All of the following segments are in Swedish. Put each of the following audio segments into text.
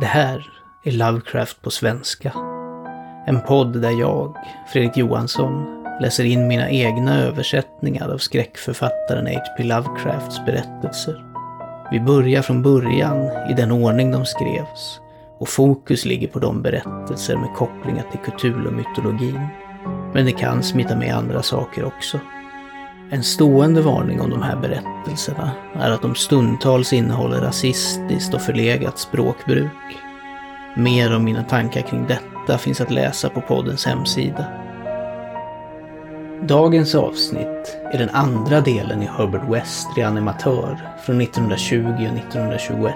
Det här är Lovecraft på svenska. En podd där jag, Fredrik Johansson, läser in mina egna översättningar av skräckförfattaren H.P. Lovecrafts berättelser. Vi börjar från början i den ordning de skrevs och fokus ligger på de berättelser med kopplingar till Cthulhu-mytologin. Men det kan smita med andra saker också. En stående varning om de här berättelserna är att de stundtals innehåller rasistiskt och förlegat språkbruk. Mer om mina tankar kring detta finns att läsa på poddens hemsida. Dagens avsnitt är den andra delen i Herbert West reanimatör från 1920 och 1921.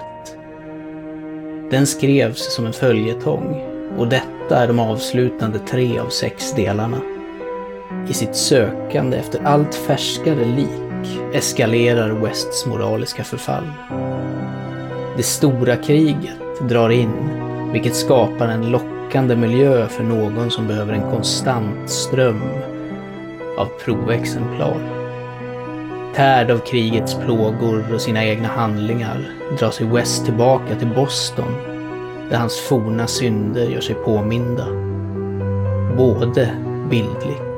Den skrevs som en följetong och detta är de avslutande tre av sex delarna. I sitt sökande efter allt färskare lik eskalerar Wests moraliska förfall. Det stora kriget drar in, vilket skapar en lockande miljö för någon som behöver en konstant ström av provexemplar. Tärd av krigets plågor och sina egna handlingar drar sig West tillbaka till Boston där hans forna synder gör sig påminda. Både bildligt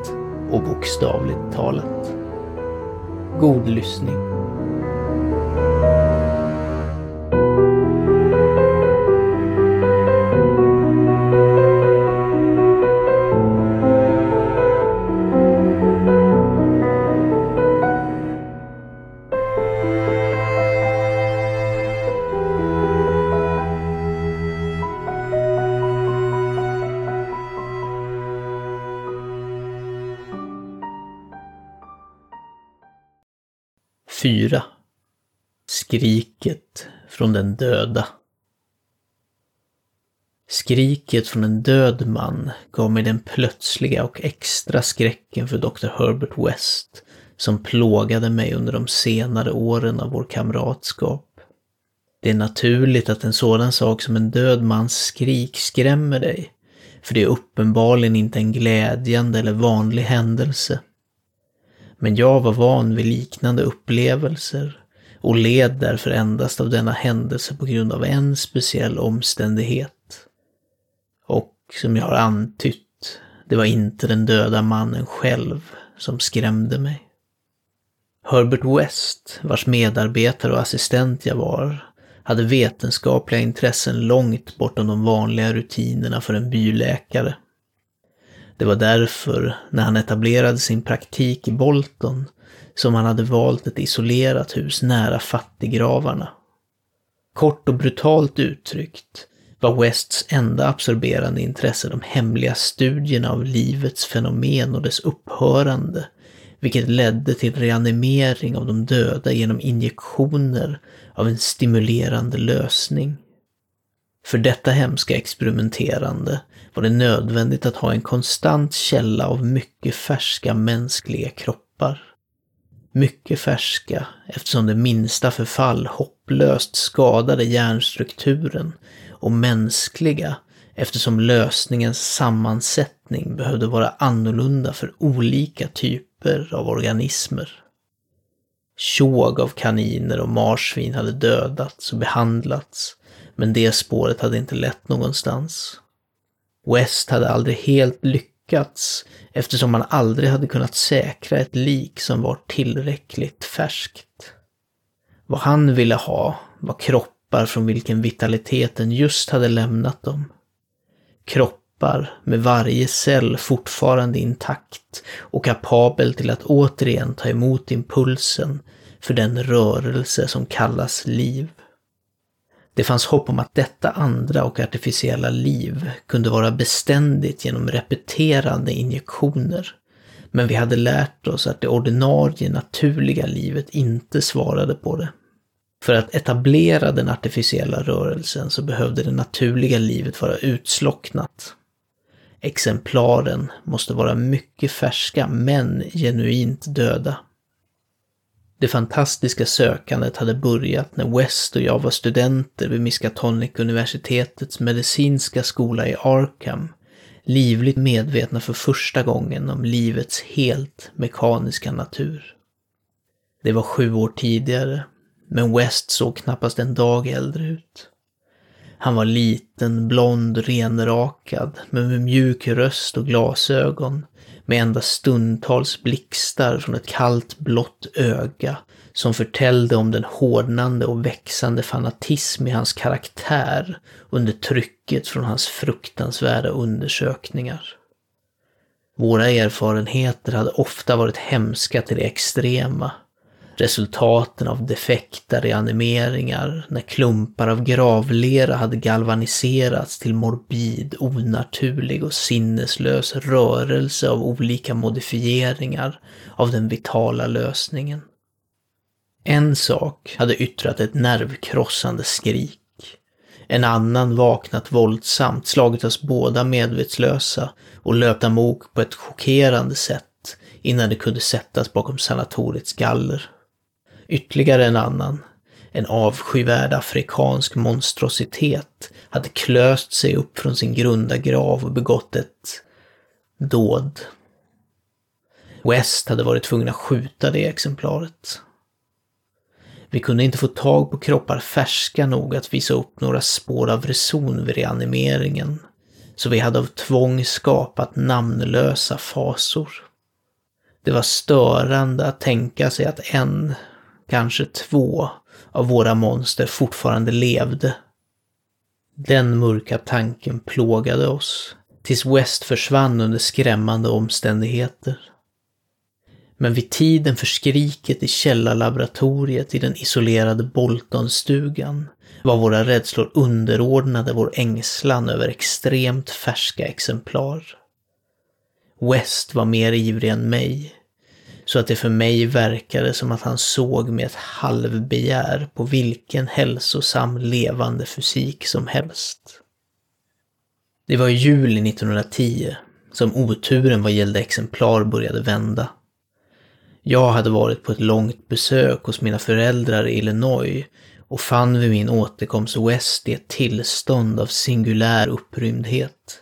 och bokstavligt talat. God lyssning. 4. Skriket från den döda. Skriket från en död man gav mig den plötsliga och extra skräcken för Dr. Herbert West som plågade mig under de senare åren av vår kamratskap. Det är naturligt att en sådan sak som en död mans skrik skrämmer dig, för det är uppenbarligen inte en glädjande eller vanlig händelse. Men jag var van vid liknande upplevelser och led därför endast av denna händelse på grund av en speciell omständighet. Och som jag har antytt, det var inte den döda mannen själv som skrämde mig. Herbert West, vars medarbetare och assistent jag var, hade vetenskapliga intressen långt bortom de vanliga rutinerna för en byläkare. Det var därför, när han etablerade sin praktik i Bolton, som han hade valt ett isolerat hus nära fattiggravarna. Kort och brutalt uttryckt var Wests enda absorberande intresse de hemliga studierna av livets fenomen och dess upphörande, vilket ledde till reanimering av de döda genom injektioner av en stimulerande lösning. För detta hemska experimenterande var det nödvändigt att ha en konstant källa av mycket färska mänskliga kroppar. Mycket färska eftersom det minsta förfall hopplöst skadade hjärnstrukturen och mänskliga eftersom lösningens sammansättning behövde vara annorlunda för olika typer av organismer. Tjog av kaniner och marsvin hade dödats och behandlats, men det spåret hade inte lett någonstans. West hade aldrig helt lyckats eftersom man aldrig hade kunnat säkra ett lik som var tillräckligt färskt. Vad han ville ha var kroppar från vilken vitaliteten just hade lämnat dem. Kroppar med varje cell fortfarande intakt och kapabel till att återigen ta emot impulsen för den rörelse som kallas liv. Det fanns hopp om att detta andra och artificiella liv kunde vara beständigt genom repeterande injektioner. Men vi hade lärt oss att det ordinarie naturliga livet inte svarade på det. För att etablera den artificiella rörelsen så behövde det naturliga livet vara utslocknat. Exemplaren måste vara mycket färska men genuint döda. Det fantastiska sökandet hade börjat när West och jag var studenter vid Miskatonic-universitetets medicinska skola i Arkham, livligt medvetna för första gången om livets helt mekaniska natur. Det var sju år tidigare, men West såg knappast en dag äldre ut. Han var liten, blond, renrakad, men med mjuk röst och glasögon, med endast stundtals blixtar från ett kallt blått öga som förtällde om den hårdnande och växande fanatism i hans karaktär under trycket från hans fruktansvärda undersökningar. Våra erfarenheter hade ofta varit hemska till det extrema. Resultaten av defekta reanimeringar, när klumpar av gravlera hade galvaniserats till morbid, onaturlig och sinneslös rörelse av olika modifieringar av den vitala lösningen. En sak hade yttrat ett nervkrossande skrik. En annan vaknat våldsamt, slagit oss båda medvetslösa och löpt amok på ett chockerande sätt innan det kunde sättas bakom sanatoriets galler. Ytterligare en annan, en avskyvärd afrikansk monstrositet, hade klöst sig upp från sin grunda grav och begått ett dåd. West hade varit tvungen att skjuta det exemplaret. Vi kunde inte få tag på kroppar färska nog att visa upp några spår av reson vid reanimeringen, så vi hade av tvång skapat namnlösa fasor. Det var störande att tänka sig att en, kanske två, av våra monster fortfarande levde. Den mörka tanken plågade oss, tills West försvann under skrämmande omständigheter. Men vid tiden för skriket i källarlaboratoriet i den isolerade Boltonstugan var våra rädslor underordnade vår ängslan över extremt färska exemplar. West var mer ivrig än mig, så att det för mig verkade som att han såg med ett halvbegär på vilken hälsosam levande fysik som helst. Det var i juli 1910 som oturen vad gällde exemplar började vända. Jag hade varit på ett långt besök hos mina föräldrar i Illinois och fann vid min återkomst West i ett tillstånd av singulär upprymdhet.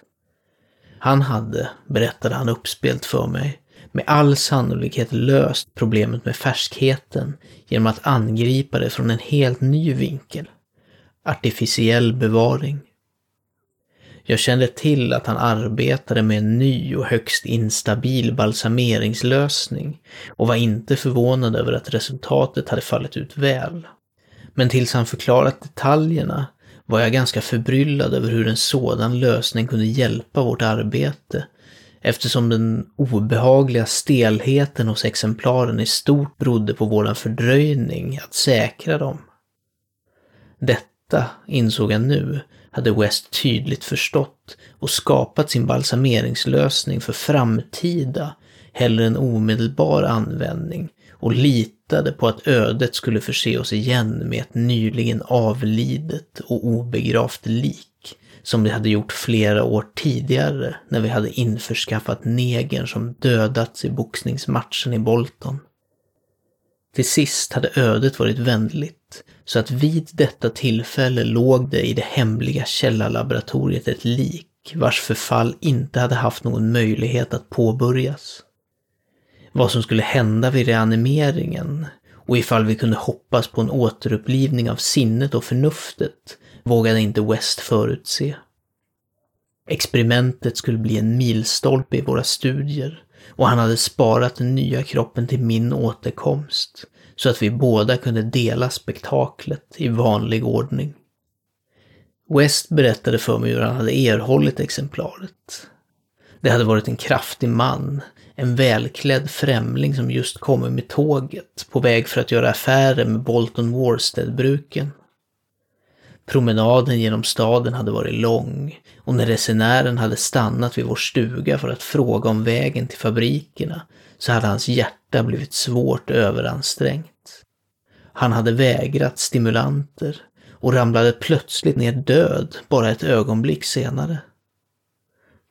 Han hade, berättade han uppspelt för mig, med all sannolikhet löst problemet med färskheten genom att angripa det från en helt ny vinkel. Artificiell bevaring. Jag kände till att han arbetade med en ny och högst instabil balsameringslösning och var inte förvånad över att resultatet hade fallit ut väl. Men tills han förklarat detaljerna var jag ganska förbryllad över hur en sådan lösning kunde hjälpa vårt arbete eftersom den obehagliga stelheten hos exemplaren i stort berodde på våran fördröjning att säkra dem. Detta, insåg jag nu, hade West tydligt förstått och skapat sin balsameringslösning för framtida, hellre än omedelbar användning och litade på att ödet skulle förse oss igen med ett nyligen avlidet och obegravt lik som vi hade gjort flera år tidigare när vi hade införskaffat negern som dödats i boxningsmatchen i Bolton. Till sist hade ödet varit vänligt, så att vid detta tillfälle låg det i det hemliga källarlaboratoriet ett lik vars förfall inte hade haft någon möjlighet att påbörjas. Vad som skulle hända vid reanimeringen och ifall vi kunde hoppas på en återupplivning av sinnet och förnuftet vågade inte West förutse. Experimentet skulle bli en milstolpe i våra studier och han hade sparat den nya kroppen till min återkomst så att vi båda kunde dela spektaklet i vanlig ordning. West berättade för mig hur han hade erhållit exemplaret. Det hade varit en kraftig man, en välklädd främling som just kommit med tåget på väg för att göra affärer med Bolton Warstead-bruken, Promenaden genom staden hade varit lång och när resenären hade stannat vid vår stuga för att fråga om vägen till fabrikerna så hade hans hjärta blivit svårt överansträngt. Han hade vägrat stimulanter och ramlade plötsligt ner död bara ett ögonblick senare.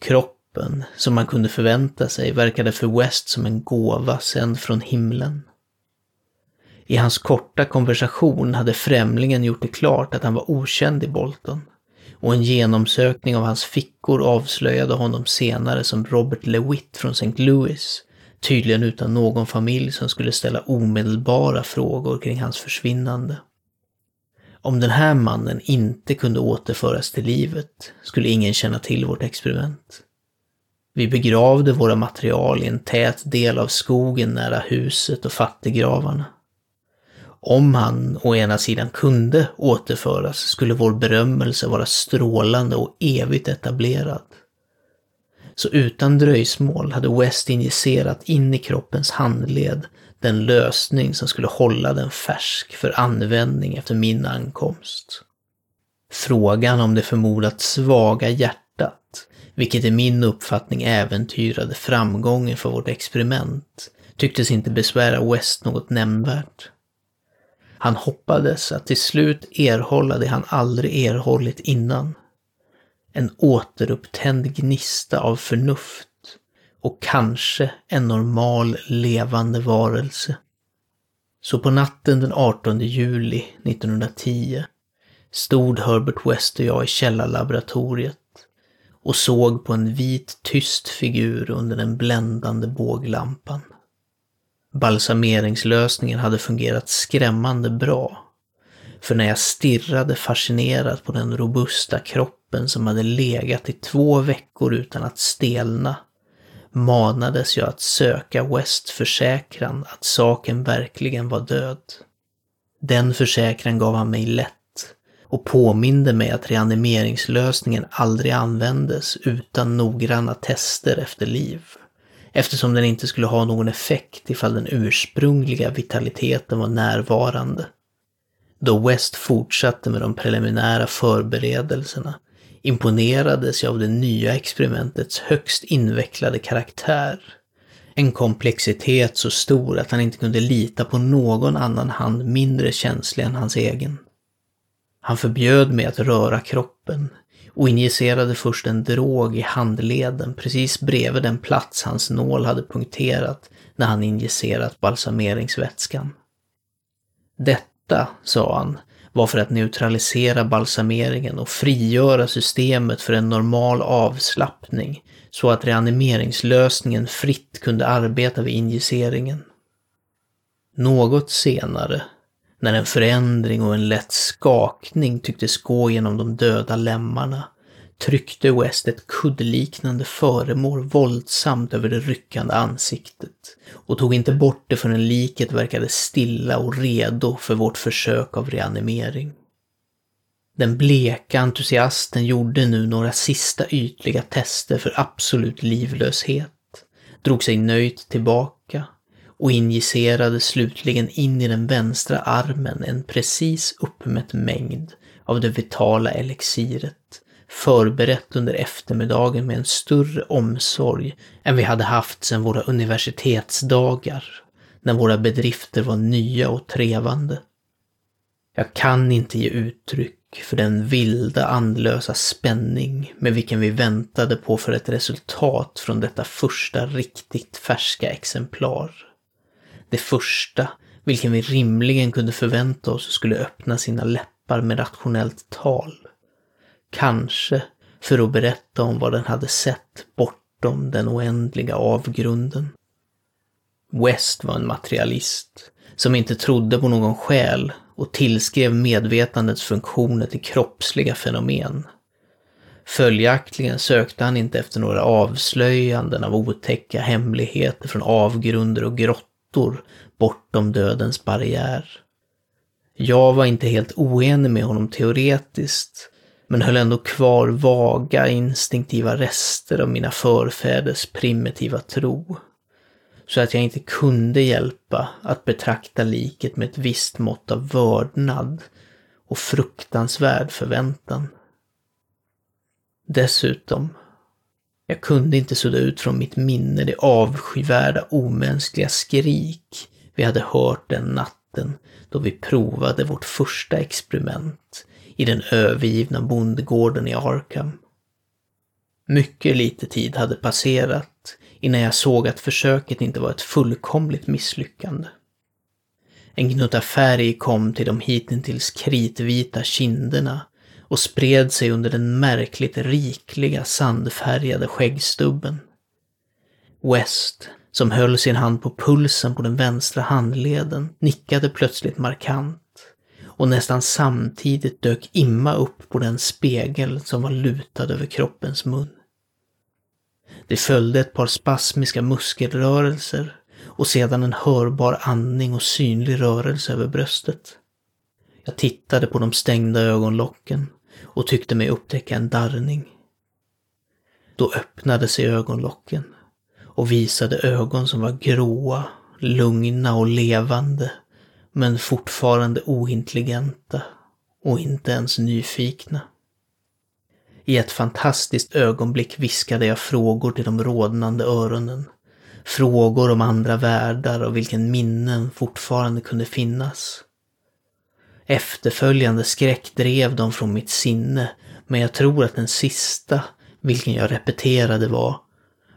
Kroppen, som man kunde förvänta sig, verkade för West som en gåva sänd från himlen. I hans korta konversation hade främlingen gjort det klart att han var okänd i Bolton och en genomsökning av hans fickor avslöjade honom senare som Robert LeWitt från St. Louis, tydligen utan någon familj som skulle ställa omedelbara frågor kring hans försvinnande. Om den här mannen inte kunde återföras till livet skulle ingen känna till vårt experiment. Vi begravde våra material i en tät del av skogen nära huset och fattiggravarna. Om han å ena sidan kunde återföras skulle vår berömmelse vara strålande och evigt etablerad. Så utan dröjsmål hade West injicerat in i kroppens handled den lösning som skulle hålla den färsk för användning efter min ankomst. Frågan om det förmodat svaga hjärtat, vilket i min uppfattning äventyrade framgången för vårt experiment, tycktes inte besvära West något nämnvärt. Han hoppades att till slut erhålla det han aldrig erhållit innan. En återupptänd gnista av förnuft och kanske en normal levande varelse. Så på natten den 18 juli 1910 stod Herbert West och jag i källarlaboratoriet och såg på en vit tyst figur under den bländande båglampan. Balsameringslösningen hade fungerat skrämmande bra. För när jag stirrade fascinerat på den robusta kroppen som hade legat i två veckor utan att stelna manades jag att söka West försäkran att saken verkligen var död. Den försäkran gav han mig lätt och påminde mig att reanimeringslösningen aldrig användes utan noggranna tester efter liv eftersom den inte skulle ha någon effekt ifall den ursprungliga vitaliteten var närvarande. Då West fortsatte med de preliminära förberedelserna imponerades jag av det nya experimentets högst invecklade karaktär. En komplexitet så stor att han inte kunde lita på någon annan hand mindre känslig än hans egen. Han förbjöd mig att röra kroppen, och injicerade först en drog i handleden precis bredvid den plats hans nål hade punkterat när han injicerat balsameringsvätskan. Detta, sa han, var för att neutralisera balsameringen och frigöra systemet för en normal avslappning så att reanimeringslösningen fritt kunde arbeta vid injiceringen. Något senare när en förändring och en lätt skakning tycktes gå genom de döda lemmarna tryckte West ett kuddliknande föremål våldsamt över det ryckande ansiktet och tog inte bort det förrän liket verkade stilla och redo för vårt försök av reanimering. Den bleka entusiasten gjorde nu några sista ytliga tester för absolut livlöshet, drog sig nöjt tillbaka och injicerade slutligen in i den vänstra armen en precis uppmätt mängd av det vitala elixiret, förberett under eftermiddagen med en större omsorg än vi hade haft sedan våra universitetsdagar, när våra bedrifter var nya och trevande. Jag kan inte ge uttryck för den vilda andlösa spänning med vilken vi väntade på för ett resultat från detta första riktigt färska exemplar det första, vilken vi rimligen kunde förvänta oss skulle öppna sina läppar med rationellt tal. Kanske för att berätta om vad den hade sett bortom den oändliga avgrunden. West var en materialist som inte trodde på någon själ och tillskrev medvetandets funktioner till kroppsliga fenomen. Följaktligen sökte han inte efter några avslöjanden av otäcka hemligheter från avgrunder och grottor ytor bortom dödens barriär. Jag var inte helt oenig med honom teoretiskt, men höll ändå kvar vaga instinktiva rester av mina förfäders primitiva tro. Så att jag inte kunde hjälpa att betrakta liket med ett visst mått av vördnad och fruktansvärd förväntan. Dessutom jag kunde inte sudda ut från mitt minne det avskyvärda omänskliga skrik vi hade hört den natten då vi provade vårt första experiment i den övergivna bondgården i Arkham. Mycket lite tid hade passerat innan jag såg att försöket inte var ett fullkomligt misslyckande. En gnutta färg kom till de hittills kritvita kinderna och spred sig under den märkligt rikliga sandfärgade skäggstubben. West, som höll sin hand på pulsen på den vänstra handleden, nickade plötsligt markant och nästan samtidigt dök imma upp på den spegel som var lutad över kroppens mun. Det följde ett par spasmiska muskelrörelser och sedan en hörbar andning och synlig rörelse över bröstet. Jag tittade på de stängda ögonlocken och tyckte mig upptäcka en darrning. Då öppnade sig ögonlocken och visade ögon som var gråa, lugna och levande, men fortfarande ointelligenta och inte ens nyfikna. I ett fantastiskt ögonblick viskade jag frågor till de rodnande öronen. Frågor om andra världar och vilken minnen fortfarande kunde finnas. Efterföljande skräck drev dem från mitt sinne, men jag tror att den sista, vilken jag repeterade var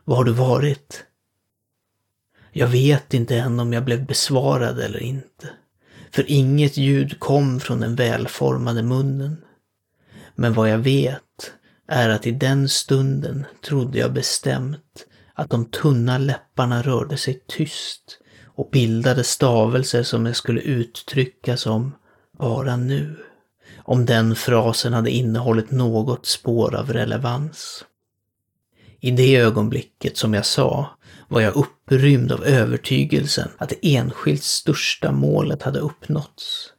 Var har du varit? Jag vet inte än om jag blev besvarad eller inte. För inget ljud kom från den välformade munnen. Men vad jag vet är att i den stunden trodde jag bestämt att de tunna läpparna rörde sig tyst och bildade stavelser som jag skulle uttrycka som bara nu. Om den frasen hade innehållit något spår av relevans. I det ögonblicket som jag sa var jag upprymd av övertygelsen att det enskilt största målet hade uppnåtts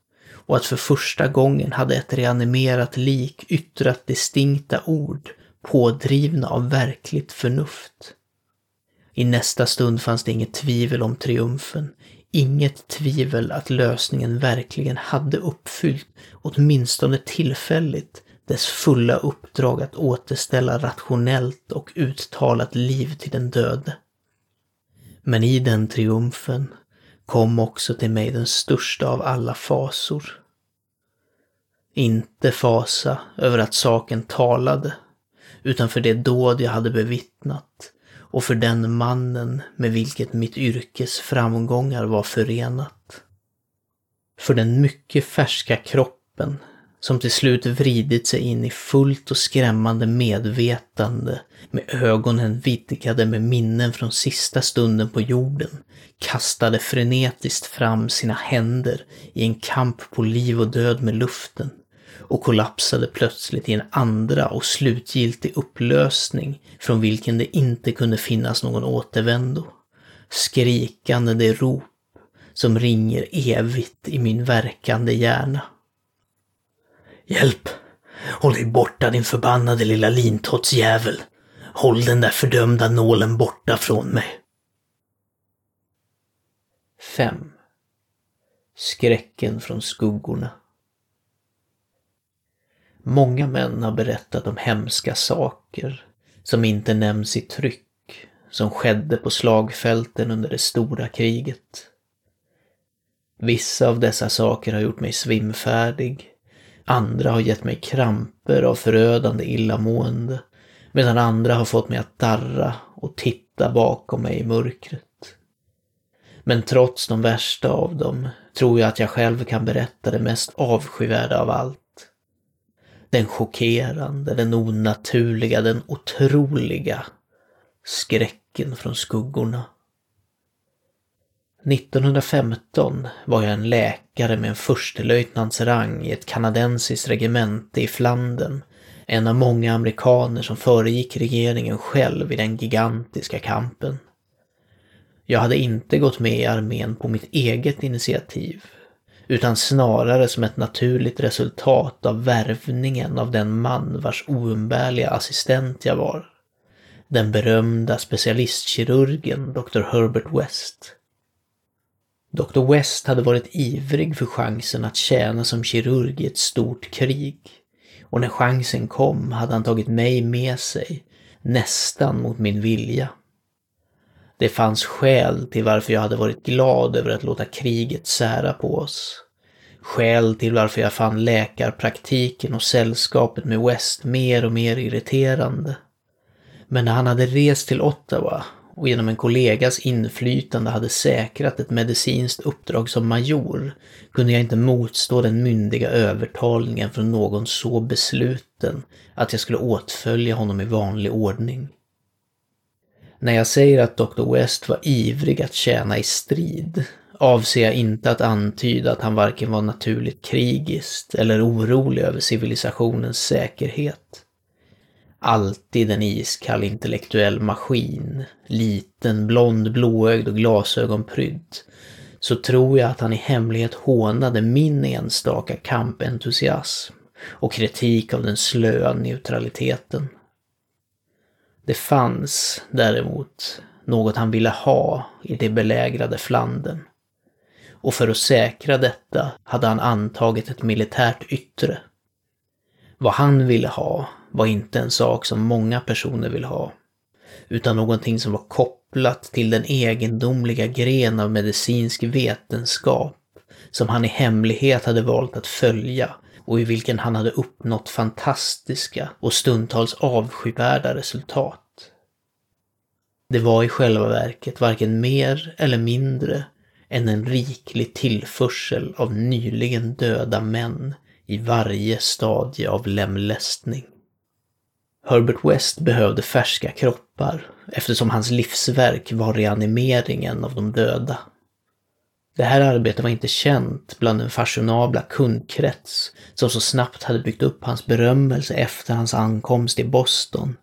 och att för första gången hade ett reanimerat lik yttrat distinkta ord pådrivna av verkligt förnuft. I nästa stund fanns det inget tvivel om triumfen, inget tvivel att lösningen verkligen hade uppfyllt, åtminstone tillfälligt, dess fulla uppdrag att återställa rationellt och uttalat liv till den döde. Men i den triumfen kom också till mig den största av alla fasor. Inte fasa över att saken talade, utan för det dåd jag hade bevittnat och för den mannen med vilket mitt yrkes framgångar var förenat. För den mycket färska kroppen som till slut vridit sig in i fullt och skrämmande medvetande med ögonen vidgade med minnen från sista stunden på jorden, kastade frenetiskt fram sina händer i en kamp på liv och död med luften och kollapsade plötsligt i en andra och slutgiltig upplösning från vilken det inte kunde finnas någon återvändo. Skrikande det rop som ringer evigt i min verkande hjärna. Hjälp! Håll dig borta din förbannade lilla lintottsjävel! Håll den där fördömda nålen borta från mig. 5. Skräcken från skuggorna. Många män har berättat om hemska saker som inte nämns i tryck, som skedde på slagfälten under det stora kriget. Vissa av dessa saker har gjort mig svimfärdig, andra har gett mig kramper av förödande illamående, medan andra har fått mig att darra och titta bakom mig i mörkret. Men trots de värsta av dem tror jag att jag själv kan berätta det mest avskyvärda av allt. Den chockerande, den onaturliga, den otroliga skräcken från skuggorna. 1915 var jag en läkare med en förstelöjtnants rang i ett kanadensiskt regemente i Flandern. En av många amerikaner som föregick regeringen själv i den gigantiska kampen. Jag hade inte gått med i armén på mitt eget initiativ, utan snarare som ett naturligt resultat av värvningen av den man vars oumbärliga assistent jag var. Den berömda specialistkirurgen Dr. Herbert West. Dr. West hade varit ivrig för chansen att tjäna som kirurg i ett stort krig. Och när chansen kom hade han tagit mig med sig, nästan mot min vilja. Det fanns skäl till varför jag hade varit glad över att låta kriget sära på oss. Skäl till varför jag fann läkarpraktiken och sällskapet med West mer och mer irriterande. Men när han hade rest till Ottawa och genom en kollegas inflytande hade säkrat ett medicinskt uppdrag som major kunde jag inte motstå den myndiga övertalningen från någon så besluten att jag skulle åtfölja honom i vanlig ordning. När jag säger att Dr. West var ivrig att tjäna i strid avser jag inte att antyda att han varken var naturligt krigiskt eller orolig över civilisationens säkerhet. Alltid en iskall intellektuell maskin, liten, blond, blåögd och glasögonprydd, så tror jag att han i hemlighet hånade min enstaka kampentusiasm och kritik av den slöa neutraliteten. Det fanns däremot något han ville ha i det belägrade Flandern. Och för att säkra detta hade han antagit ett militärt yttre. Vad han ville ha var inte en sak som många personer vill ha, utan någonting som var kopplat till den egendomliga gren av medicinsk vetenskap som han i hemlighet hade valt att följa och i vilken han hade uppnått fantastiska och stundtals avskyvärda resultat. Det var i själva verket varken mer eller mindre än en riklig tillförsel av nyligen döda män i varje stadie av lemlästning. Herbert West behövde färska kroppar eftersom hans livsverk var reanimeringen av de döda. Det här arbetet var inte känt bland den fashionabla kundkrets som så snabbt hade byggt upp hans berömmelse efter hans ankomst i Boston,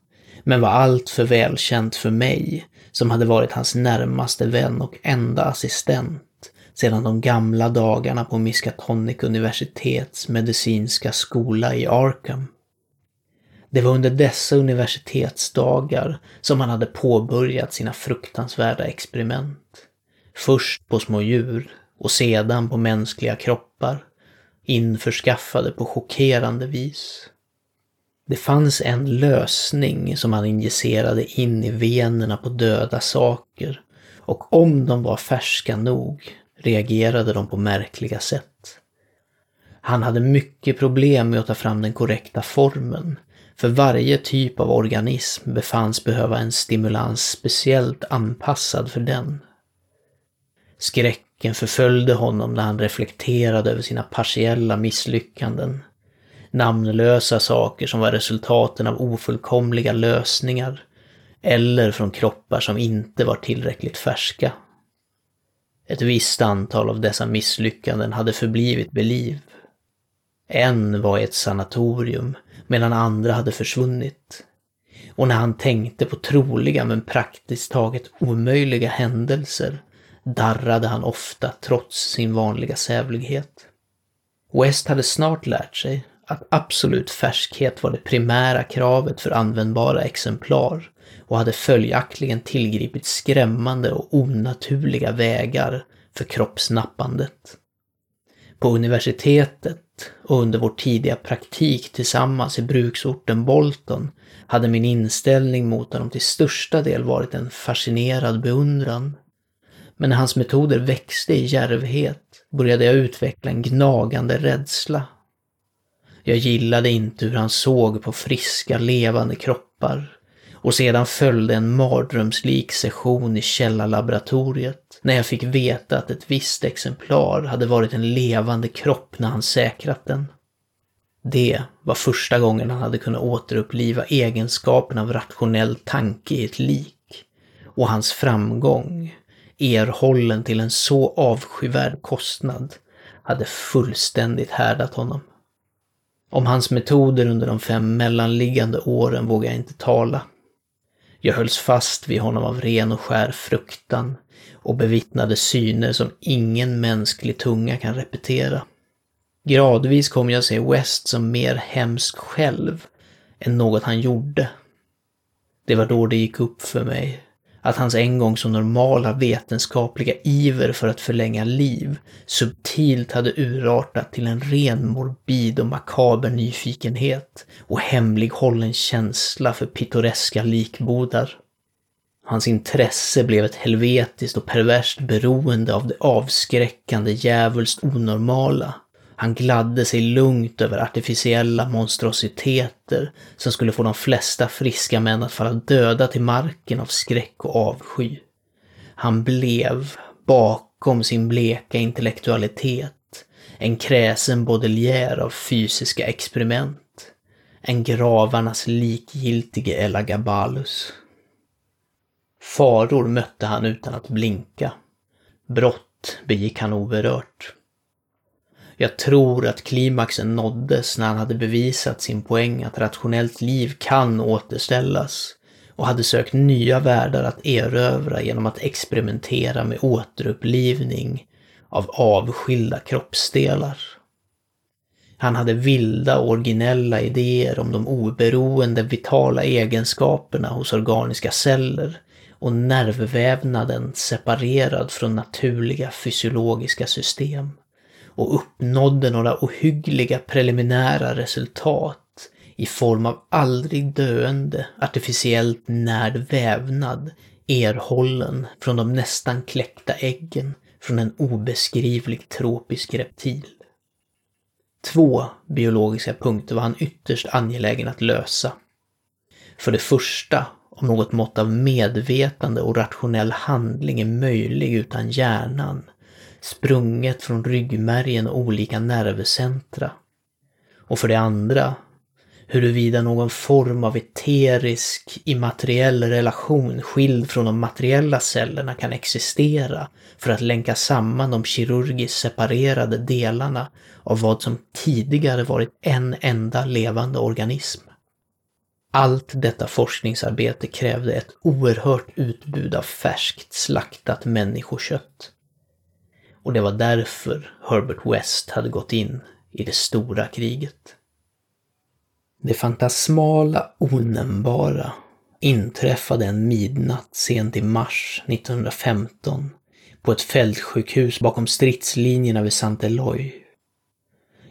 men var alltför välkänt för mig, som hade varit hans närmaste vän och enda assistent sedan de gamla dagarna på Miskatonic universitets medicinska skola i Arkham. Det var under dessa universitetsdagar som han hade påbörjat sina fruktansvärda experiment. Först på små djur och sedan på mänskliga kroppar, införskaffade på chockerande vis. Det fanns en lösning som han injicerade in i venerna på döda saker och om de var färska nog reagerade de på märkliga sätt. Han hade mycket problem med att ta fram den korrekta formen, för varje typ av organism befanns behöva en stimulans speciellt anpassad för den. Skräcken förföljde honom när han reflekterade över sina partiella misslyckanden. Namnlösa saker som var resultaten av ofullkomliga lösningar eller från kroppar som inte var tillräckligt färska. Ett visst antal av dessa misslyckanden hade förblivit vid liv. En var i ett sanatorium medan andra hade försvunnit. Och när han tänkte på troliga men praktiskt taget omöjliga händelser darrade han ofta trots sin vanliga sävlighet. West hade snart lärt sig att absolut färskhet var det primära kravet för användbara exemplar och hade följaktligen tillgripit skrämmande och onaturliga vägar för kroppsnappandet. På universitetet och under vår tidiga praktik tillsammans i bruksorten Bolton hade min inställning mot honom till största del varit en fascinerad beundran. Men när hans metoder växte i djärvhet började jag utveckla en gnagande rädsla. Jag gillade inte hur han såg på friska, levande kroppar. Och sedan följde en mardrömslik session i källarlaboratoriet när jag fick veta att ett visst exemplar hade varit en levande kropp när han säkrat den. Det var första gången han hade kunnat återuppliva egenskapen av rationell tanke i ett lik. Och hans framgång erhållen till en så avskyvärd kostnad, hade fullständigt härdat honom. Om hans metoder under de fem mellanliggande åren vågar jag inte tala. Jag hölls fast vid honom av ren och skär fruktan och bevittnade syner som ingen mänsklig tunga kan repetera. Gradvis kom jag se West som mer hemsk själv än något han gjorde. Det var då det gick upp för mig att hans en gång så normala vetenskapliga iver för att förlänga liv subtilt hade urartat till en ren morbid och makaber nyfikenhet och hemlighållen känsla för pittoreska likbodar. Hans intresse blev ett helvetiskt och perverst beroende av det avskräckande djävulskt onormala han gladde sig lugnt över artificiella monstrositeter som skulle få de flesta friska män att falla döda till marken av skräck och avsky. Han blev, bakom sin bleka intellektualitet, en kräsen Baudelaire av fysiska experiment. En gravarnas likgiltige Elagabalus. Faror mötte han utan att blinka. Brott begick han oberört. Jag tror att klimaxen nåddes när han hade bevisat sin poäng att rationellt liv kan återställas och hade sökt nya världar att erövra genom att experimentera med återupplivning av avskilda kroppsdelar. Han hade vilda och originella idéer om de oberoende vitala egenskaperna hos organiska celler och nervvävnaden separerad från naturliga fysiologiska system och uppnådde några ohyggliga preliminära resultat i form av aldrig döende artificiellt närd vävnad erhållen från de nästan kläckta äggen från en obeskrivlig tropisk reptil. Två biologiska punkter var han ytterst angelägen att lösa. För det första om något mått av medvetande och rationell handling är möjlig utan hjärnan, sprunget från ryggmärgen och olika nervcentra. Och för det andra huruvida någon form av eterisk, immateriell relation skild från de materiella cellerna kan existera för att länka samman de kirurgiskt separerade delarna av vad som tidigare varit en enda levande organism. Allt detta forskningsarbete krävde ett oerhört utbud av färskt slaktat människokött. Och det var därför Herbert West hade gått in i det stora kriget. Det fantasmala onämnbara inträffade en midnatt sent i mars 1915 på ett fältsjukhus bakom stridslinjerna vid Sant Eloy.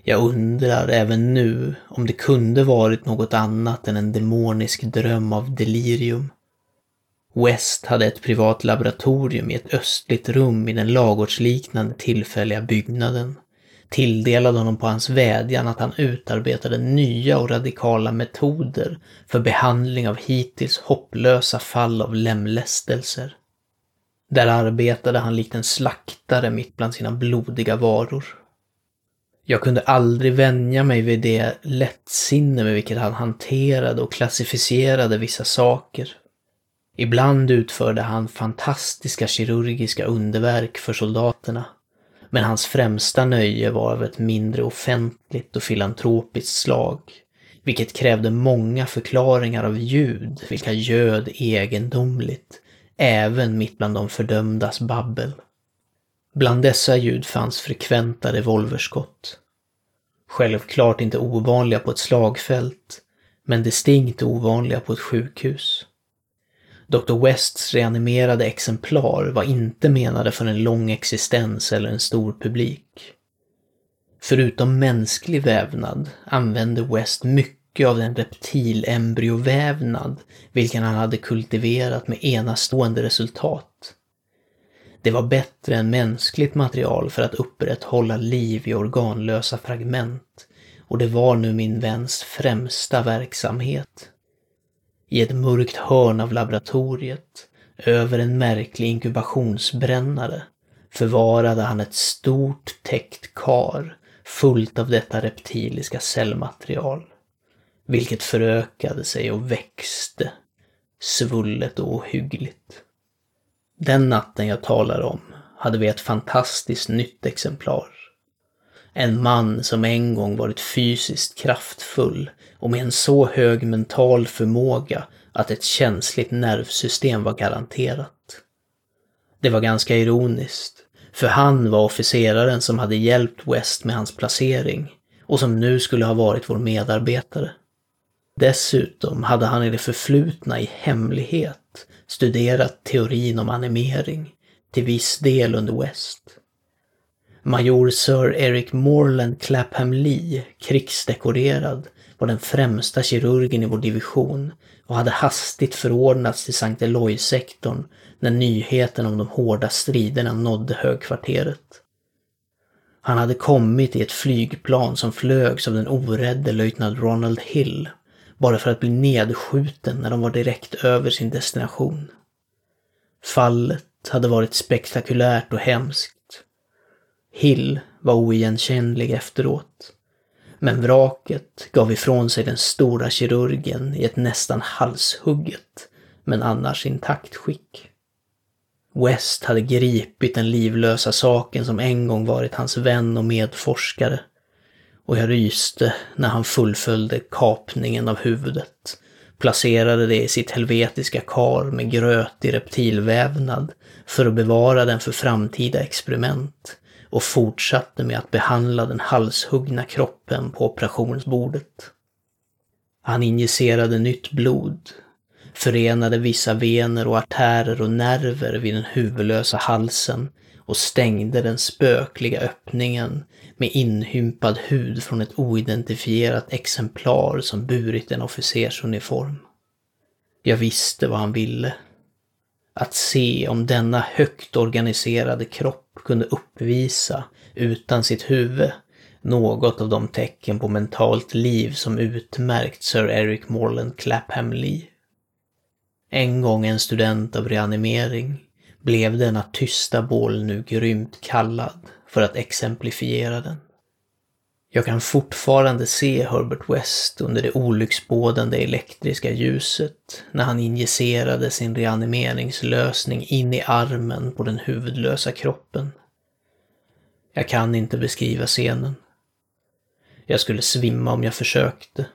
Jag undrar även nu om det kunde varit något annat än en demonisk dröm av delirium. West hade ett privat laboratorium i ett östligt rum i den lagårdsliknande tillfälliga byggnaden tilldelade honom på hans vädjan att han utarbetade nya och radikala metoder för behandling av hittills hopplösa fall av lemlästelser. Där arbetade han likt en slaktare mitt bland sina blodiga varor. Jag kunde aldrig vänja mig vid det lättsinne med vilket han hanterade och klassificerade vissa saker. Ibland utförde han fantastiska kirurgiska underverk för soldaterna. Men hans främsta nöje var av ett mindre offentligt och filantropiskt slag, vilket krävde många förklaringar av ljud, vilka ljöd egendomligt, även mitt bland de fördömdas babbel. Bland dessa ljud fanns frekventa revolverskott. Självklart inte ovanliga på ett slagfält, men distinkt ovanliga på ett sjukhus. Dr. Wests reanimerade exemplar var inte menade för en lång existens eller en stor publik. Förutom mänsklig vävnad använde West mycket av den reptilembryovävnad vilken han hade kultiverat med enastående resultat. Det var bättre än mänskligt material för att upprätthålla liv i organlösa fragment och det var nu min väns främsta verksamhet. I ett mörkt hörn av laboratoriet, över en märklig inkubationsbrännare, förvarade han ett stort täckt kar fullt av detta reptiliska cellmaterial, vilket förökade sig och växte, svullet och ohyggligt. Den natten jag talar om hade vi ett fantastiskt nytt exemplar. En man som en gång varit fysiskt kraftfull och med en så hög mental förmåga att ett känsligt nervsystem var garanterat. Det var ganska ironiskt, för han var officeraren som hade hjälpt West med hans placering och som nu skulle ha varit vår medarbetare. Dessutom hade han i det förflutna i hemlighet studerat teorin om animering, till viss del under West. Major Sir Eric Morland Clapham Lee, krigsdekorerad, var den främsta kirurgen i vår division och hade hastigt förordnats till Sankt Eloi-sektorn när nyheten om de hårda striderna nådde högkvarteret. Han hade kommit i ett flygplan som flögs av den orädde löjtnant Ronald Hill, bara för att bli nedskjuten när de var direkt över sin destination. Fallet hade varit spektakulärt och hemskt. Hill var oigenkännlig efteråt. Men vraket gav ifrån sig den stora kirurgen i ett nästan halshugget, men annars intakt skick. West hade gripit den livlösa saken som en gång varit hans vän och medforskare. Och jag ryste när han fullföljde kapningen av huvudet, placerade det i sitt helvetiska kar med gröt i reptilvävnad för att bevara den för framtida experiment och fortsatte med att behandla den halshuggna kroppen på operationsbordet. Han injicerade nytt blod, förenade vissa vener och artärer och nerver vid den huvudlösa halsen och stängde den spökliga öppningen med inhympad hud från ett oidentifierat exemplar som burit en officersuniform. Jag visste vad han ville. Att se om denna högt organiserade kropp kunde uppvisa, utan sitt huvud, något av de tecken på mentalt liv som utmärkt Sir Eric Morland Clapham Lee. En gång en student av reanimering blev denna tysta bål nu grymt kallad för att exemplifiera den. Jag kan fortfarande se Herbert West under det olycksbådande elektriska ljuset när han injicerade sin reanimeringslösning in i armen på den huvudlösa kroppen. Jag kan inte beskriva scenen. Jag skulle svimma om jag försökte.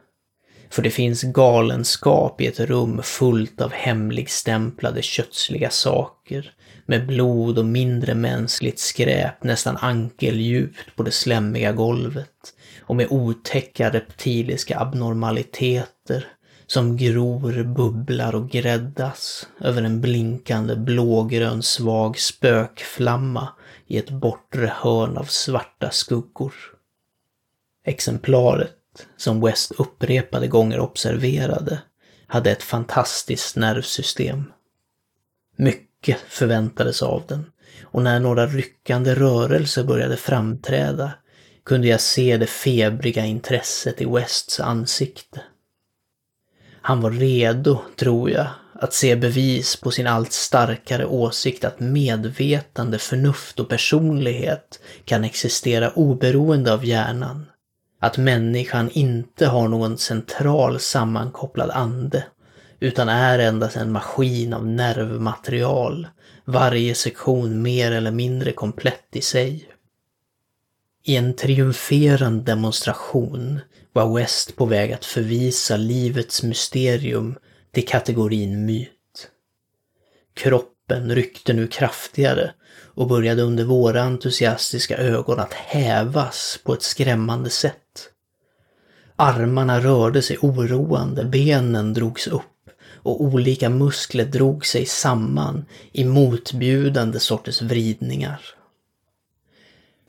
För det finns galenskap i ett rum fullt av hemligstämplade kötsliga saker med blod och mindre mänskligt skräp nästan ankeldjupt på det slemmiga golvet och med otäcka reptiliska abnormaliteter som gror, bubblar och gräddas över en blinkande blågrön svag spökflamma i ett bortre hörn av svarta skuggor. Exemplaret, som West upprepade gånger observerade, hade ett fantastiskt nervsystem. Mycket förväntades av den och när några ryckande rörelser började framträda kunde jag se det febriga intresset i Wests ansikte. Han var redo, tror jag, att se bevis på sin allt starkare åsikt att medvetande, förnuft och personlighet kan existera oberoende av hjärnan. Att människan inte har någon central sammankopplad ande, utan är endast en maskin av nervmaterial, varje sektion mer eller mindre komplett i sig. I en triumferande demonstration var West på väg att förvisa livets mysterium till kategorin myt. Kroppen ryckte nu kraftigare och började under våra entusiastiska ögon att hävas på ett skrämmande sätt. Armarna rörde sig oroande, benen drogs upp och olika muskler drog sig samman i motbjudande sorters vridningar.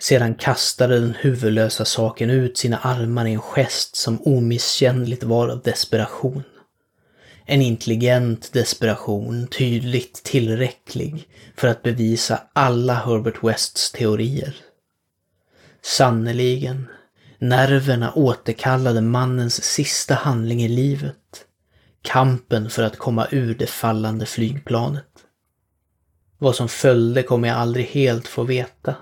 Sedan kastade den huvudlösa saken ut sina armar i en gest som omisskännligt var av desperation. En intelligent desperation, tydligt tillräcklig för att bevisa alla Herbert Wests teorier. Sannerligen, nerverna återkallade mannens sista handling i livet. Kampen för att komma ur det fallande flygplanet. Vad som följde kommer jag aldrig helt få veta.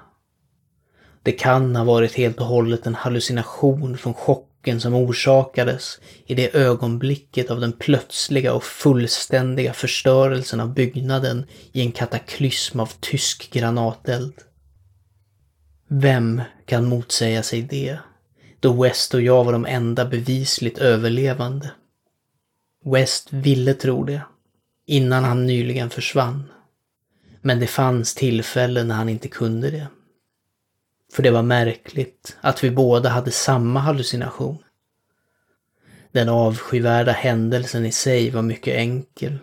Det kan ha varit helt och hållet en hallucination från chocken som orsakades i det ögonblicket av den plötsliga och fullständiga förstörelsen av byggnaden i en kataklysm av tysk granateld. Vem kan motsäga sig det, då West och jag var de enda bevisligt överlevande? West ville tro det, innan han nyligen försvann. Men det fanns tillfällen när han inte kunde det. För det var märkligt att vi båda hade samma hallucination. Den avskyvärda händelsen i sig var mycket enkel.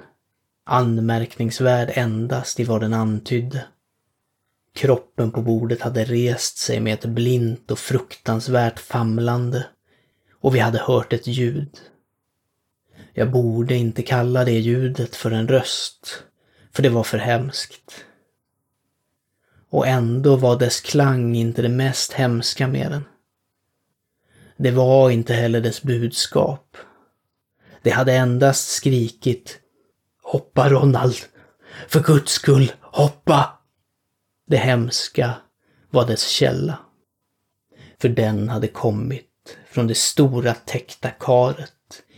Anmärkningsvärd endast i vad den antydde. Kroppen på bordet hade rest sig med ett blint och fruktansvärt famlande och vi hade hört ett ljud. Jag borde inte kalla det ljudet för en röst, för det var för hemskt. Och ändå var dess klang inte det mest hemska med den. Det var inte heller dess budskap. Det hade endast skrikit Hoppa Ronald! För guds skull, hoppa! Det hemska var dess källa. För den hade kommit från det stora täckta karet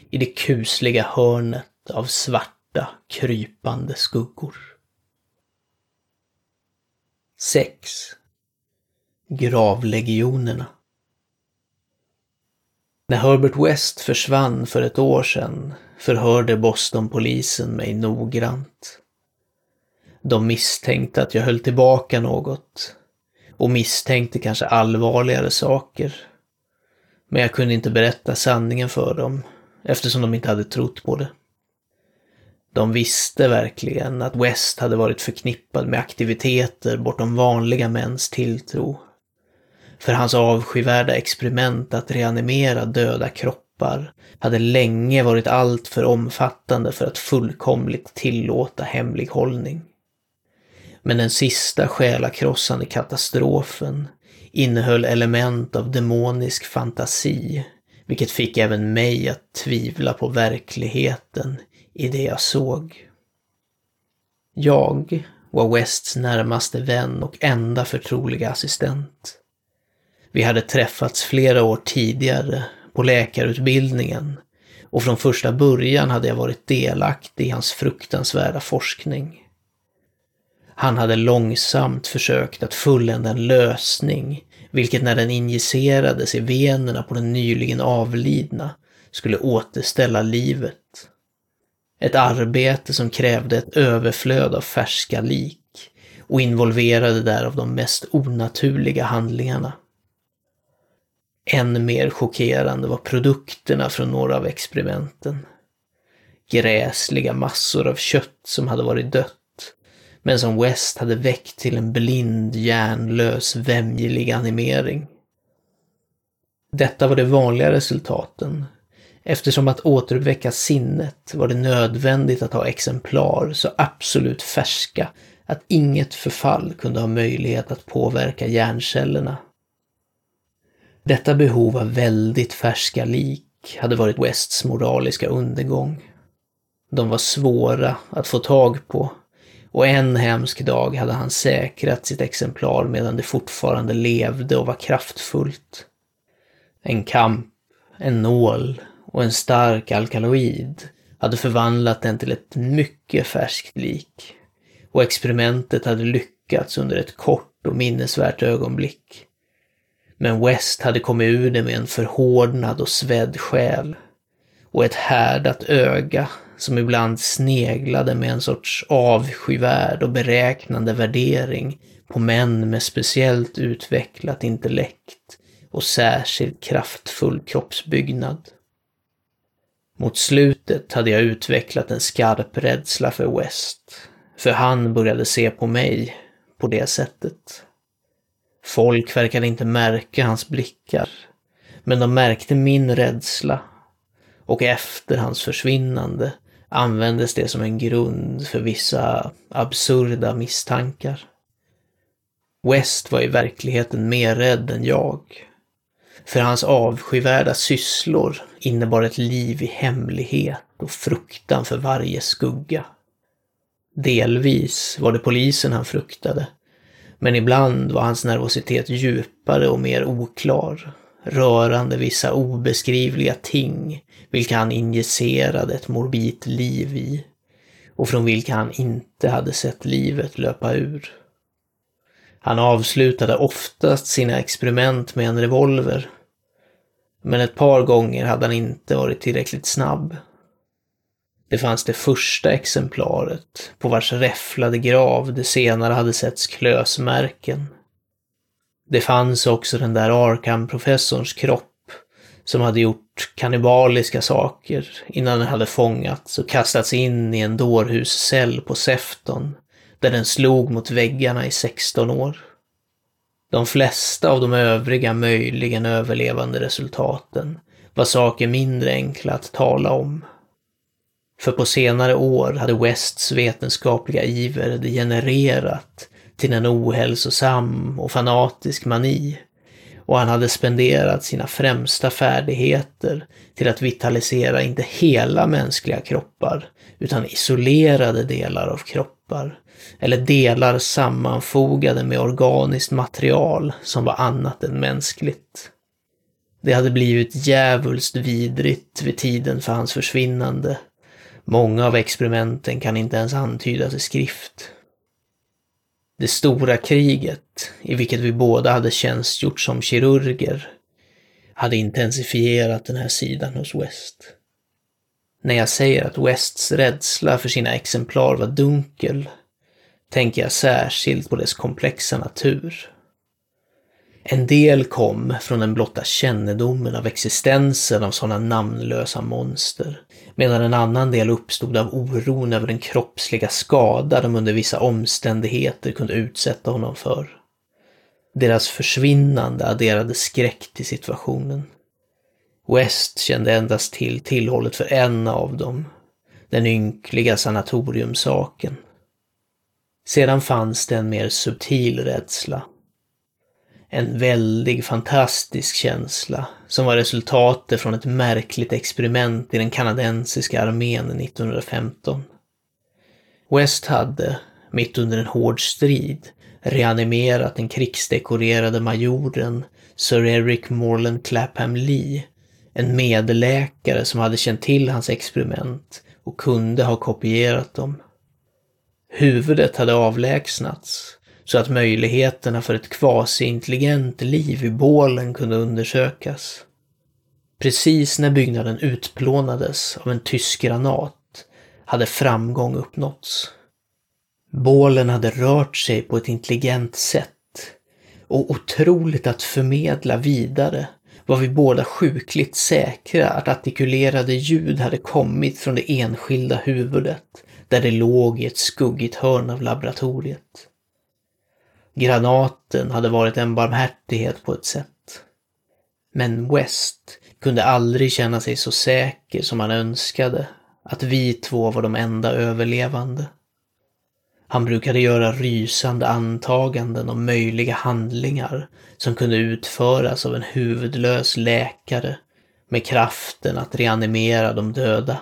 i det kusliga hörnet av svarta krypande skuggor. 6. Gravlegionerna När Herbert West försvann för ett år sedan förhörde Bostonpolisen mig noggrant. De misstänkte att jag höll tillbaka något och misstänkte kanske allvarligare saker. Men jag kunde inte berätta sanningen för dem eftersom de inte hade trott på det. De visste verkligen att West hade varit förknippad med aktiviteter bortom vanliga mäns tilltro. För hans avskyvärda experiment att reanimera döda kroppar hade länge varit alltför omfattande för att fullkomligt tillåta hemlig hållning. Men den sista själakrossande katastrofen innehöll element av demonisk fantasi, vilket fick även mig att tvivla på verkligheten i det jag såg. Jag var Wests närmaste vän och enda förtroliga assistent. Vi hade träffats flera år tidigare på läkarutbildningen och från första början hade jag varit delaktig i hans fruktansvärda forskning. Han hade långsamt försökt att fullända en lösning, vilket när den injicerades i venerna på den nyligen avlidna skulle återställa livet. Ett arbete som krävde ett överflöd av färska lik och involverade därav de mest onaturliga handlingarna. Än mer chockerande var produkterna från några av experimenten. Gräsliga massor av kött som hade varit dött, men som West hade väckt till en blind, hjärnlös, vämjelig animering. Detta var de vanliga resultaten, Eftersom att återuppväcka sinnet var det nödvändigt att ha exemplar så absolut färska att inget förfall kunde ha möjlighet att påverka hjärncellerna. Detta behov av väldigt färska lik hade varit Wests moraliska undergång. De var svåra att få tag på och en hemsk dag hade han säkrat sitt exemplar medan det fortfarande levde och var kraftfullt. En kamp, en nål och en stark alkaloid hade förvandlat den till ett mycket färskt lik. Och experimentet hade lyckats under ett kort och minnesvärt ögonblick. Men West hade kommit ur det med en förhårdnad och svedd själ. Och ett härdat öga som ibland sneglade med en sorts avskyvärd och beräknande värdering på män med speciellt utvecklat intellekt och särskilt kraftfull kroppsbyggnad. Mot slutet hade jag utvecklat en skarp rädsla för West, för han började se på mig på det sättet. Folk verkade inte märka hans blickar, men de märkte min rädsla och efter hans försvinnande användes det som en grund för vissa absurda misstankar. West var i verkligheten mer rädd än jag. För hans avskyvärda sysslor innebar ett liv i hemlighet och fruktan för varje skugga. Delvis var det polisen han fruktade, men ibland var hans nervositet djupare och mer oklar, rörande vissa obeskrivliga ting, vilka han injicerade ett morbidt liv i och från vilka han inte hade sett livet löpa ur. Han avslutade oftast sina experiment med en revolver men ett par gånger hade han inte varit tillräckligt snabb. Det fanns det första exemplaret, på vars räfflade grav det senare hade setts klösmärken. Det fanns också den där Arkham-professorns kropp, som hade gjort kannibaliska saker innan den hade fångats och kastats in i en dårhuscell på Sefton, där den slog mot väggarna i 16 år. De flesta av de övriga möjligen överlevande resultaten var saker mindre enkla att tala om. För på senare år hade Wests vetenskapliga iver degenererat till en ohälsosam och fanatisk mani och han hade spenderat sina främsta färdigheter till att vitalisera inte hela mänskliga kroppar, utan isolerade delar av kroppar, eller delar sammanfogade med organiskt material som var annat än mänskligt. Det hade blivit djävulskt vidrigt vid tiden för hans försvinnande. Många av experimenten kan inte ens antydas i skrift. Det stora kriget, i vilket vi båda hade tjänstgjort som kirurger, hade intensifierat den här sidan hos West. När jag säger att Wests rädsla för sina exemplar var dunkel, tänker jag särskilt på dess komplexa natur. En del kom från den blotta kännedomen av existensen av sådana namnlösa monster, medan en annan del uppstod av oron över den kroppsliga skada de under vissa omständigheter kunde utsätta honom för. Deras försvinnande adderade skräck till situationen. West kände endast till tillhållet för en av dem, den ynkliga sanatoriumsaken. Sedan fanns det en mer subtil rädsla. En väldig, fantastisk känsla som var resultatet från ett märkligt experiment i den kanadensiska armén 1915. West hade, mitt under en hård strid, reanimerat den krigsdekorerade majoren Sir Eric Morland Clapham Lee, en medläkare som hade känt till hans experiment och kunde ha kopierat dem. Huvudet hade avlägsnats så att möjligheterna för ett kvasi-intelligent liv i bålen kunde undersökas. Precis när byggnaden utplånades av en tysk granat hade framgång uppnåtts. Bålen hade rört sig på ett intelligent sätt och otroligt att förmedla vidare var vi båda sjukligt säkra att artikulerade ljud hade kommit från det enskilda huvudet där det låg i ett skuggigt hörn av laboratoriet. Granaten hade varit en barmhärtighet på ett sätt. Men West kunde aldrig känna sig så säker som han önskade att vi två var de enda överlevande. Han brukade göra rysande antaganden om möjliga handlingar som kunde utföras av en huvudlös läkare med kraften att reanimera de döda.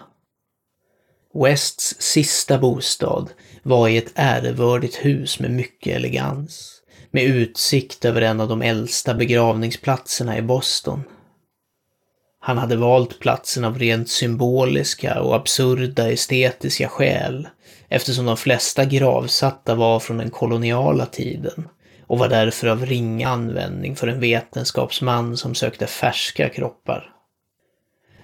Wests sista bostad var i ett ärevördigt hus med mycket elegans, med utsikt över en av de äldsta begravningsplatserna i Boston. Han hade valt platsen av rent symboliska och absurda estetiska skäl, eftersom de flesta gravsatta var från den koloniala tiden och var därför av ringa användning för en vetenskapsman som sökte färska kroppar.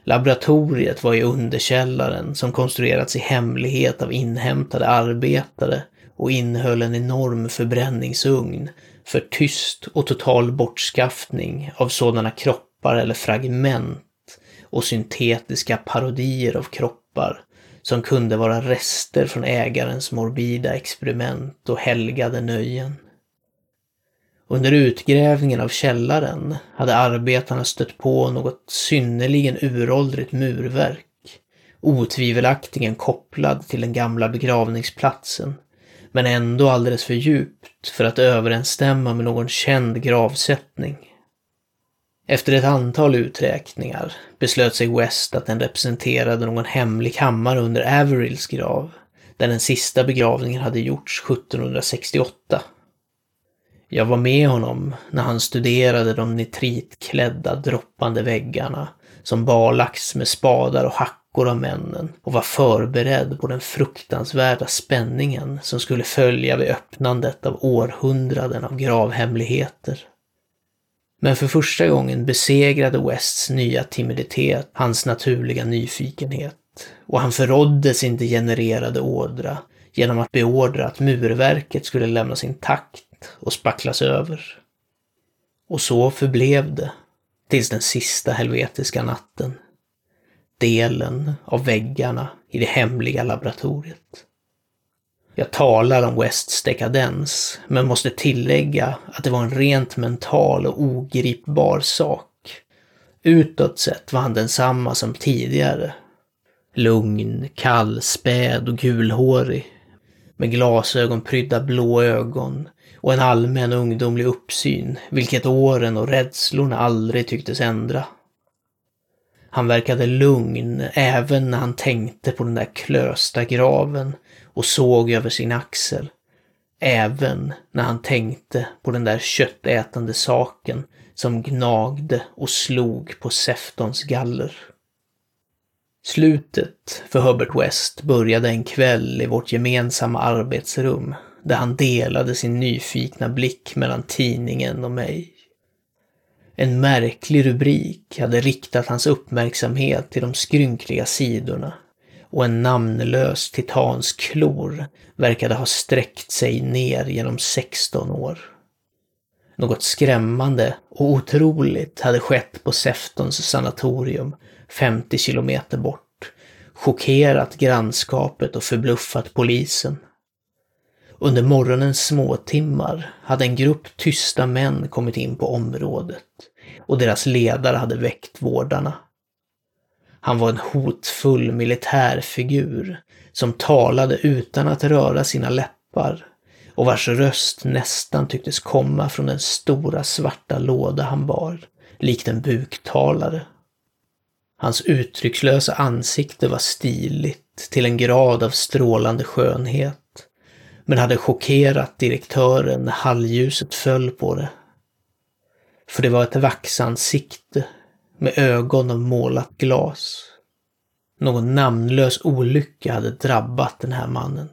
Laboratoriet var i underkällaren som konstruerats i hemlighet av inhämtade arbetare och innehöll en enorm förbränningsugn för tyst och total bortskaffning av sådana kroppar eller fragment och syntetiska parodier av kroppar som kunde vara rester från ägarens morbida experiment och helgade nöjen. Under utgrävningen av källaren hade arbetarna stött på något synnerligen uråldrigt murverk, otvivelaktigen kopplad till den gamla begravningsplatsen, men ändå alldeles för djupt för att överensstämma med någon känd gravsättning. Efter ett antal uträkningar beslöt sig West att den representerade någon hemlig kammare under Averills grav, där den sista begravningen hade gjorts 1768. Jag var med honom när han studerade de nitritklädda droppande väggarna som barlagts med spadar och hackor av männen och var förberedd på den fruktansvärda spänningen som skulle följa vid öppnandet av århundraden av gravhemligheter. Men för första gången besegrade Wests nya timiditet hans naturliga nyfikenhet och han förrådde sin degenererade ådra genom att beordra att murverket skulle lämnas intakt och spacklas över. Och så förblev det tills den sista helvetiska natten. Delen av väggarna i det hemliga laboratoriet. Jag talar om Wests dekadens, men måste tillägga att det var en rent mental och ogripbar sak. Utåt sett var han densamma som tidigare. Lugn, kall, späd och gulhårig. Med glasögon prydda blå ögon och en allmän ungdomlig uppsyn, vilket åren och rädslorna aldrig tycktes ändra. Han verkade lugn även när han tänkte på den där klösta graven och såg över sin axel. Även när han tänkte på den där köttätande saken som gnagde och slog på Seftons galler. Slutet för Herbert West började en kväll i vårt gemensamma arbetsrum där han delade sin nyfikna blick mellan tidningen och mig. En märklig rubrik hade riktat hans uppmärksamhet till de skrynkliga sidorna och en namnlös titans klor verkade ha sträckt sig ner genom 16 år. Något skrämmande och otroligt hade skett på Seftons sanatorium 50 kilometer bort, chockerat grannskapet och förbluffat polisen. Under morgonens småtimmar hade en grupp tysta män kommit in på området och deras ledare hade väckt vårdarna. Han var en hotfull militärfigur som talade utan att röra sina läppar och vars röst nästan tycktes komma från den stora svarta låda han bar, likt en buktalare. Hans uttryckslösa ansikte var stiligt till en grad av strålande skönhet, men hade chockerat direktören när halvljuset föll på det. För det var ett vaxansikte med ögon av målat glas. Någon namnlös olycka hade drabbat den här mannen.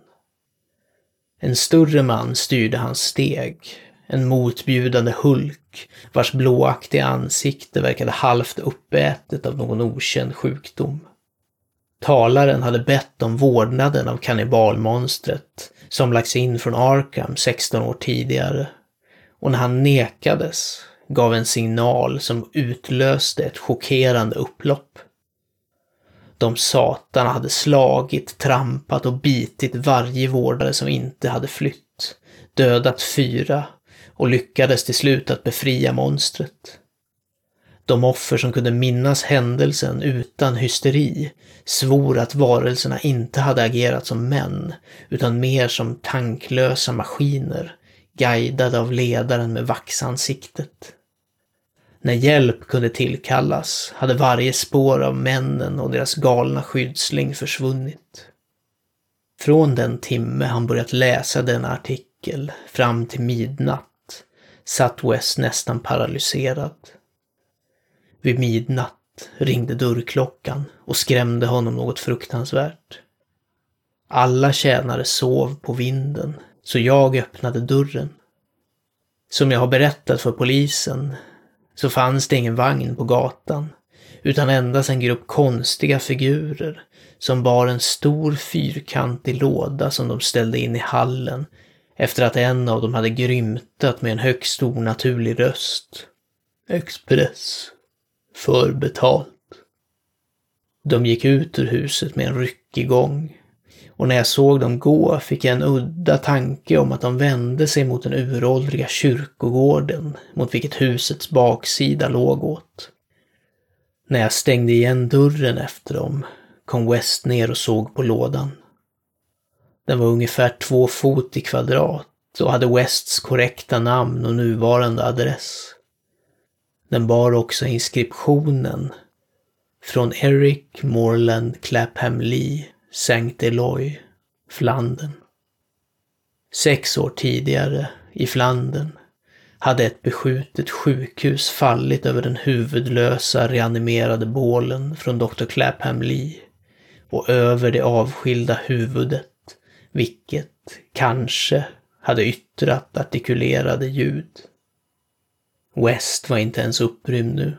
En större man styrde hans steg. En motbjudande Hulk, vars blåaktiga ansikte verkade halvt uppätet av någon okänd sjukdom. Talaren hade bett om vårdnaden av kannibalmonstret som lagts in från Arkham 16 år tidigare. Och när han nekades gav en signal som utlöste ett chockerande upplopp. De satarna hade slagit, trampat och bitit varje vårdare som inte hade flytt, dödat fyra och lyckades till slut att befria monstret. De offer som kunde minnas händelsen utan hysteri svor att varelserna inte hade agerat som män, utan mer som tanklösa maskiner, guidade av ledaren med vaxansiktet. När hjälp kunde tillkallas hade varje spår av männen och deras galna skyddsling försvunnit. Från den timme han börjat läsa denna artikel fram till midnatt satt West nästan paralyserad. Vid midnatt ringde dörrklockan och skrämde honom något fruktansvärt. Alla tjänare sov på vinden, så jag öppnade dörren. Som jag har berättat för polisen så fanns det ingen vagn på gatan, utan endast en grupp konstiga figurer som bar en stor fyrkantig låda som de ställde in i hallen efter att en av dem hade grymtat med en högst onaturlig röst. Express. Förbetalt. De gick ut ur huset med en ryckig gång och när jag såg dem gå fick jag en udda tanke om att de vände sig mot den uråldriga kyrkogården mot vilket husets baksida låg åt. När jag stängde igen dörren efter dem kom West ner och såg på lådan. Den var ungefär två fot i kvadrat och hade Wests korrekta namn och nuvarande adress. Den bar också inskriptionen från Eric Morland Clapham Lee Saint Eloy, Flandern. Sex år tidigare, i Flandern, hade ett beskjutet sjukhus fallit över den huvudlösa reanimerade bålen från Dr. Clapham Lee och över det avskilda huvudet, vilket, kanske, hade yttrat artikulerade ljud. West var inte ens upprymd nu.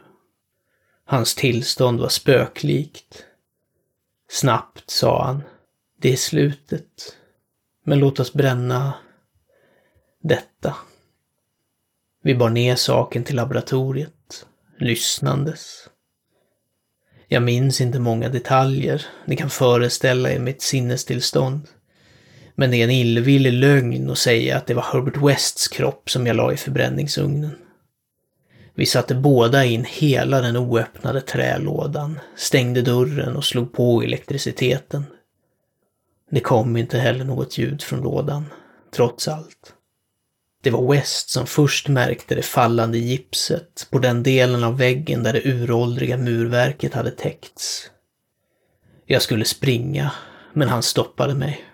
Hans tillstånd var spöklikt Snabbt, sa han. Det är slutet. Men låt oss bränna detta. Vi bar ner saken till laboratoriet, lyssnandes. Jag minns inte många detaljer, ni kan föreställa er mitt sinnestillstånd. Men det är en illvillig lögn att säga att det var Herbert Wests kropp som jag la i förbränningsugnen. Vi satte båda in hela den oöppnade trälådan, stängde dörren och slog på elektriciteten. Det kom inte heller något ljud från lådan, trots allt. Det var West som först märkte det fallande gipset på den delen av väggen där det uråldriga murverket hade täckts. Jag skulle springa, men han stoppade mig.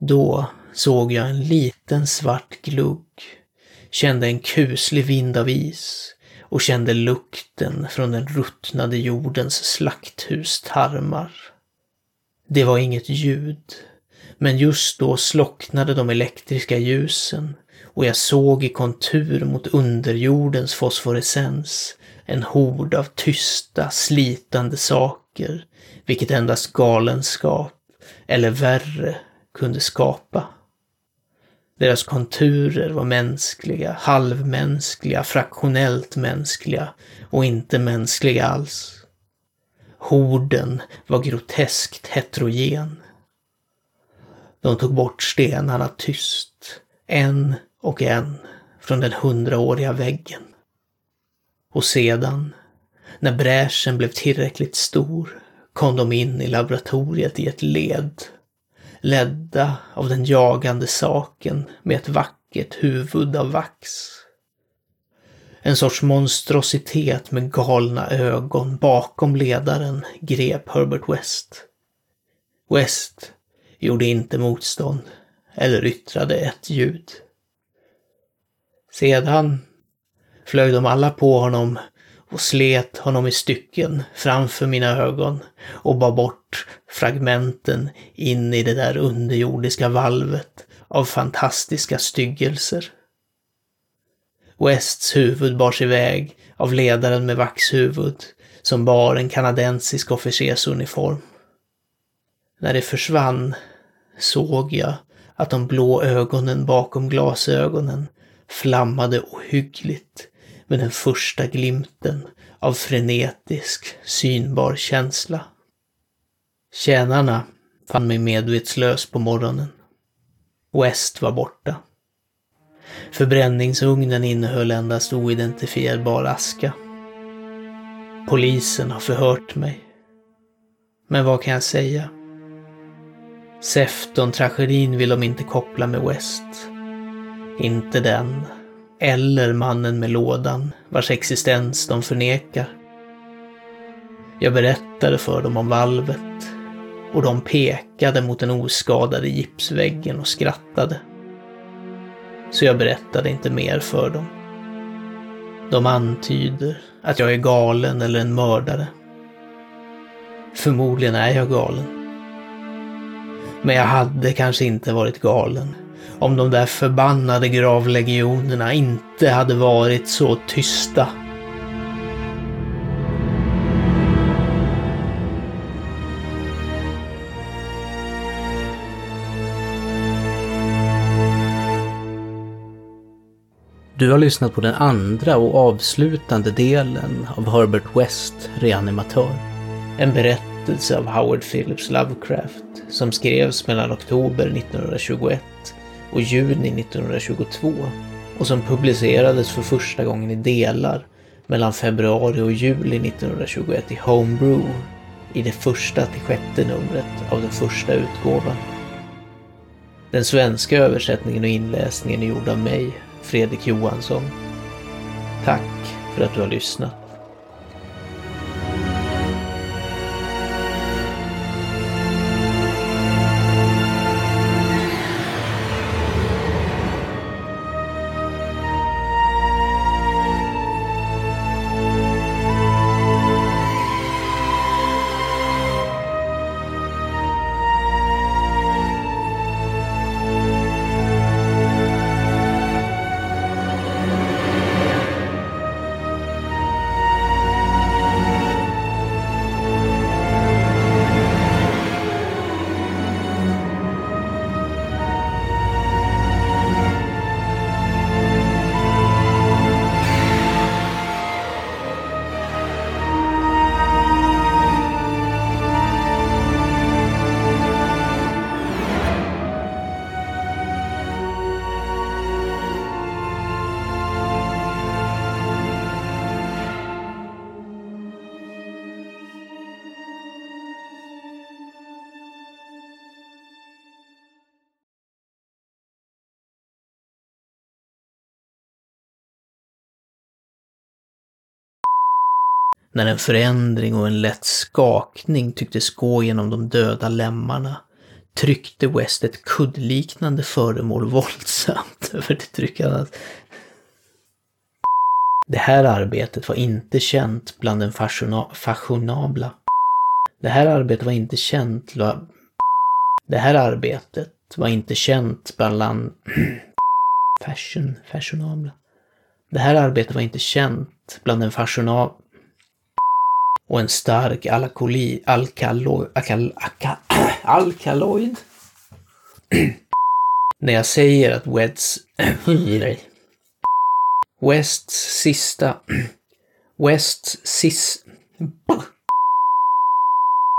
Då såg jag en liten svart glugg kände en kuslig vind av is och kände lukten från den ruttnade jordens slakthustarmar. Det var inget ljud, Men just då slocknade de elektriska ljusen och jag såg i kontur mot underjordens fosforescens en hord av tysta, slitande saker, vilket endast galenskap, eller värre, kunde skapa. Deras konturer var mänskliga, halvmänskliga, fraktionellt mänskliga och inte mänskliga alls. Horden var groteskt heterogen. De tog bort stenarna tyst, en och en, från den hundraåriga väggen. Och sedan, när bräschen blev tillräckligt stor, kom de in i laboratoriet i ett led, ledda av den jagande saken med ett vackert huvud av vax. En sorts monstrositet med galna ögon bakom ledaren grep Herbert West. West gjorde inte motstånd eller yttrade ett ljud. Sedan flög de alla på honom och slet honom i stycken framför mina ögon och bar bort fragmenten in i det där underjordiska valvet av fantastiska styggelser. Wests huvud bars iväg av ledaren med vaxhuvud som bar en kanadensisk officersuniform. När det försvann såg jag att de blå ögonen bakom glasögonen flammade ohyggligt med den första glimten av frenetisk, synbar känsla. Tjänarna fann mig medvetslös på morgonen. West var borta. Förbränningsugnen innehöll endast oidentifierbar aska. Polisen har förhört mig. Men vad kan jag säga? Sefton-tragedin vill de inte koppla med West. Inte den, eller mannen med lådan, vars existens de förnekar. Jag berättade för dem om valvet och de pekade mot den oskadade gipsväggen och skrattade. Så jag berättade inte mer för dem. De antyder att jag är galen eller en mördare. Förmodligen är jag galen. Men jag hade kanske inte varit galen om de där förbannade gravlegionerna inte hade varit så tysta. Du har lyssnat på den andra och avslutande delen av Herbert West, reanimatör. En berättelse av Howard Phillips Lovecraft som skrevs mellan oktober 1921 och juni 1922 och som publicerades för första gången i delar mellan februari och juli 1921 i Homebrew i det första till sjätte numret av den första utgåvan. Den svenska översättningen och inläsningen är gjord av mig, Fredrik Johansson. Tack för att du har lyssnat. När en förändring och en lätt skakning tycktes gå genom de döda lemmarna tryckte West ett kuddliknande föremål våldsamt över det tryckande. Det här arbetet var inte känt bland den fashionabla. Det här arbetet var inte känt Det här arbetet var inte känt bland. Fashion, fashionabla. Det här arbetet var inte känt bland den fashionabla... Och en stark alkali... Alkalo... Akal... Aka, alkaloid? När jag säger att Weds... Wests sista... Wests sis...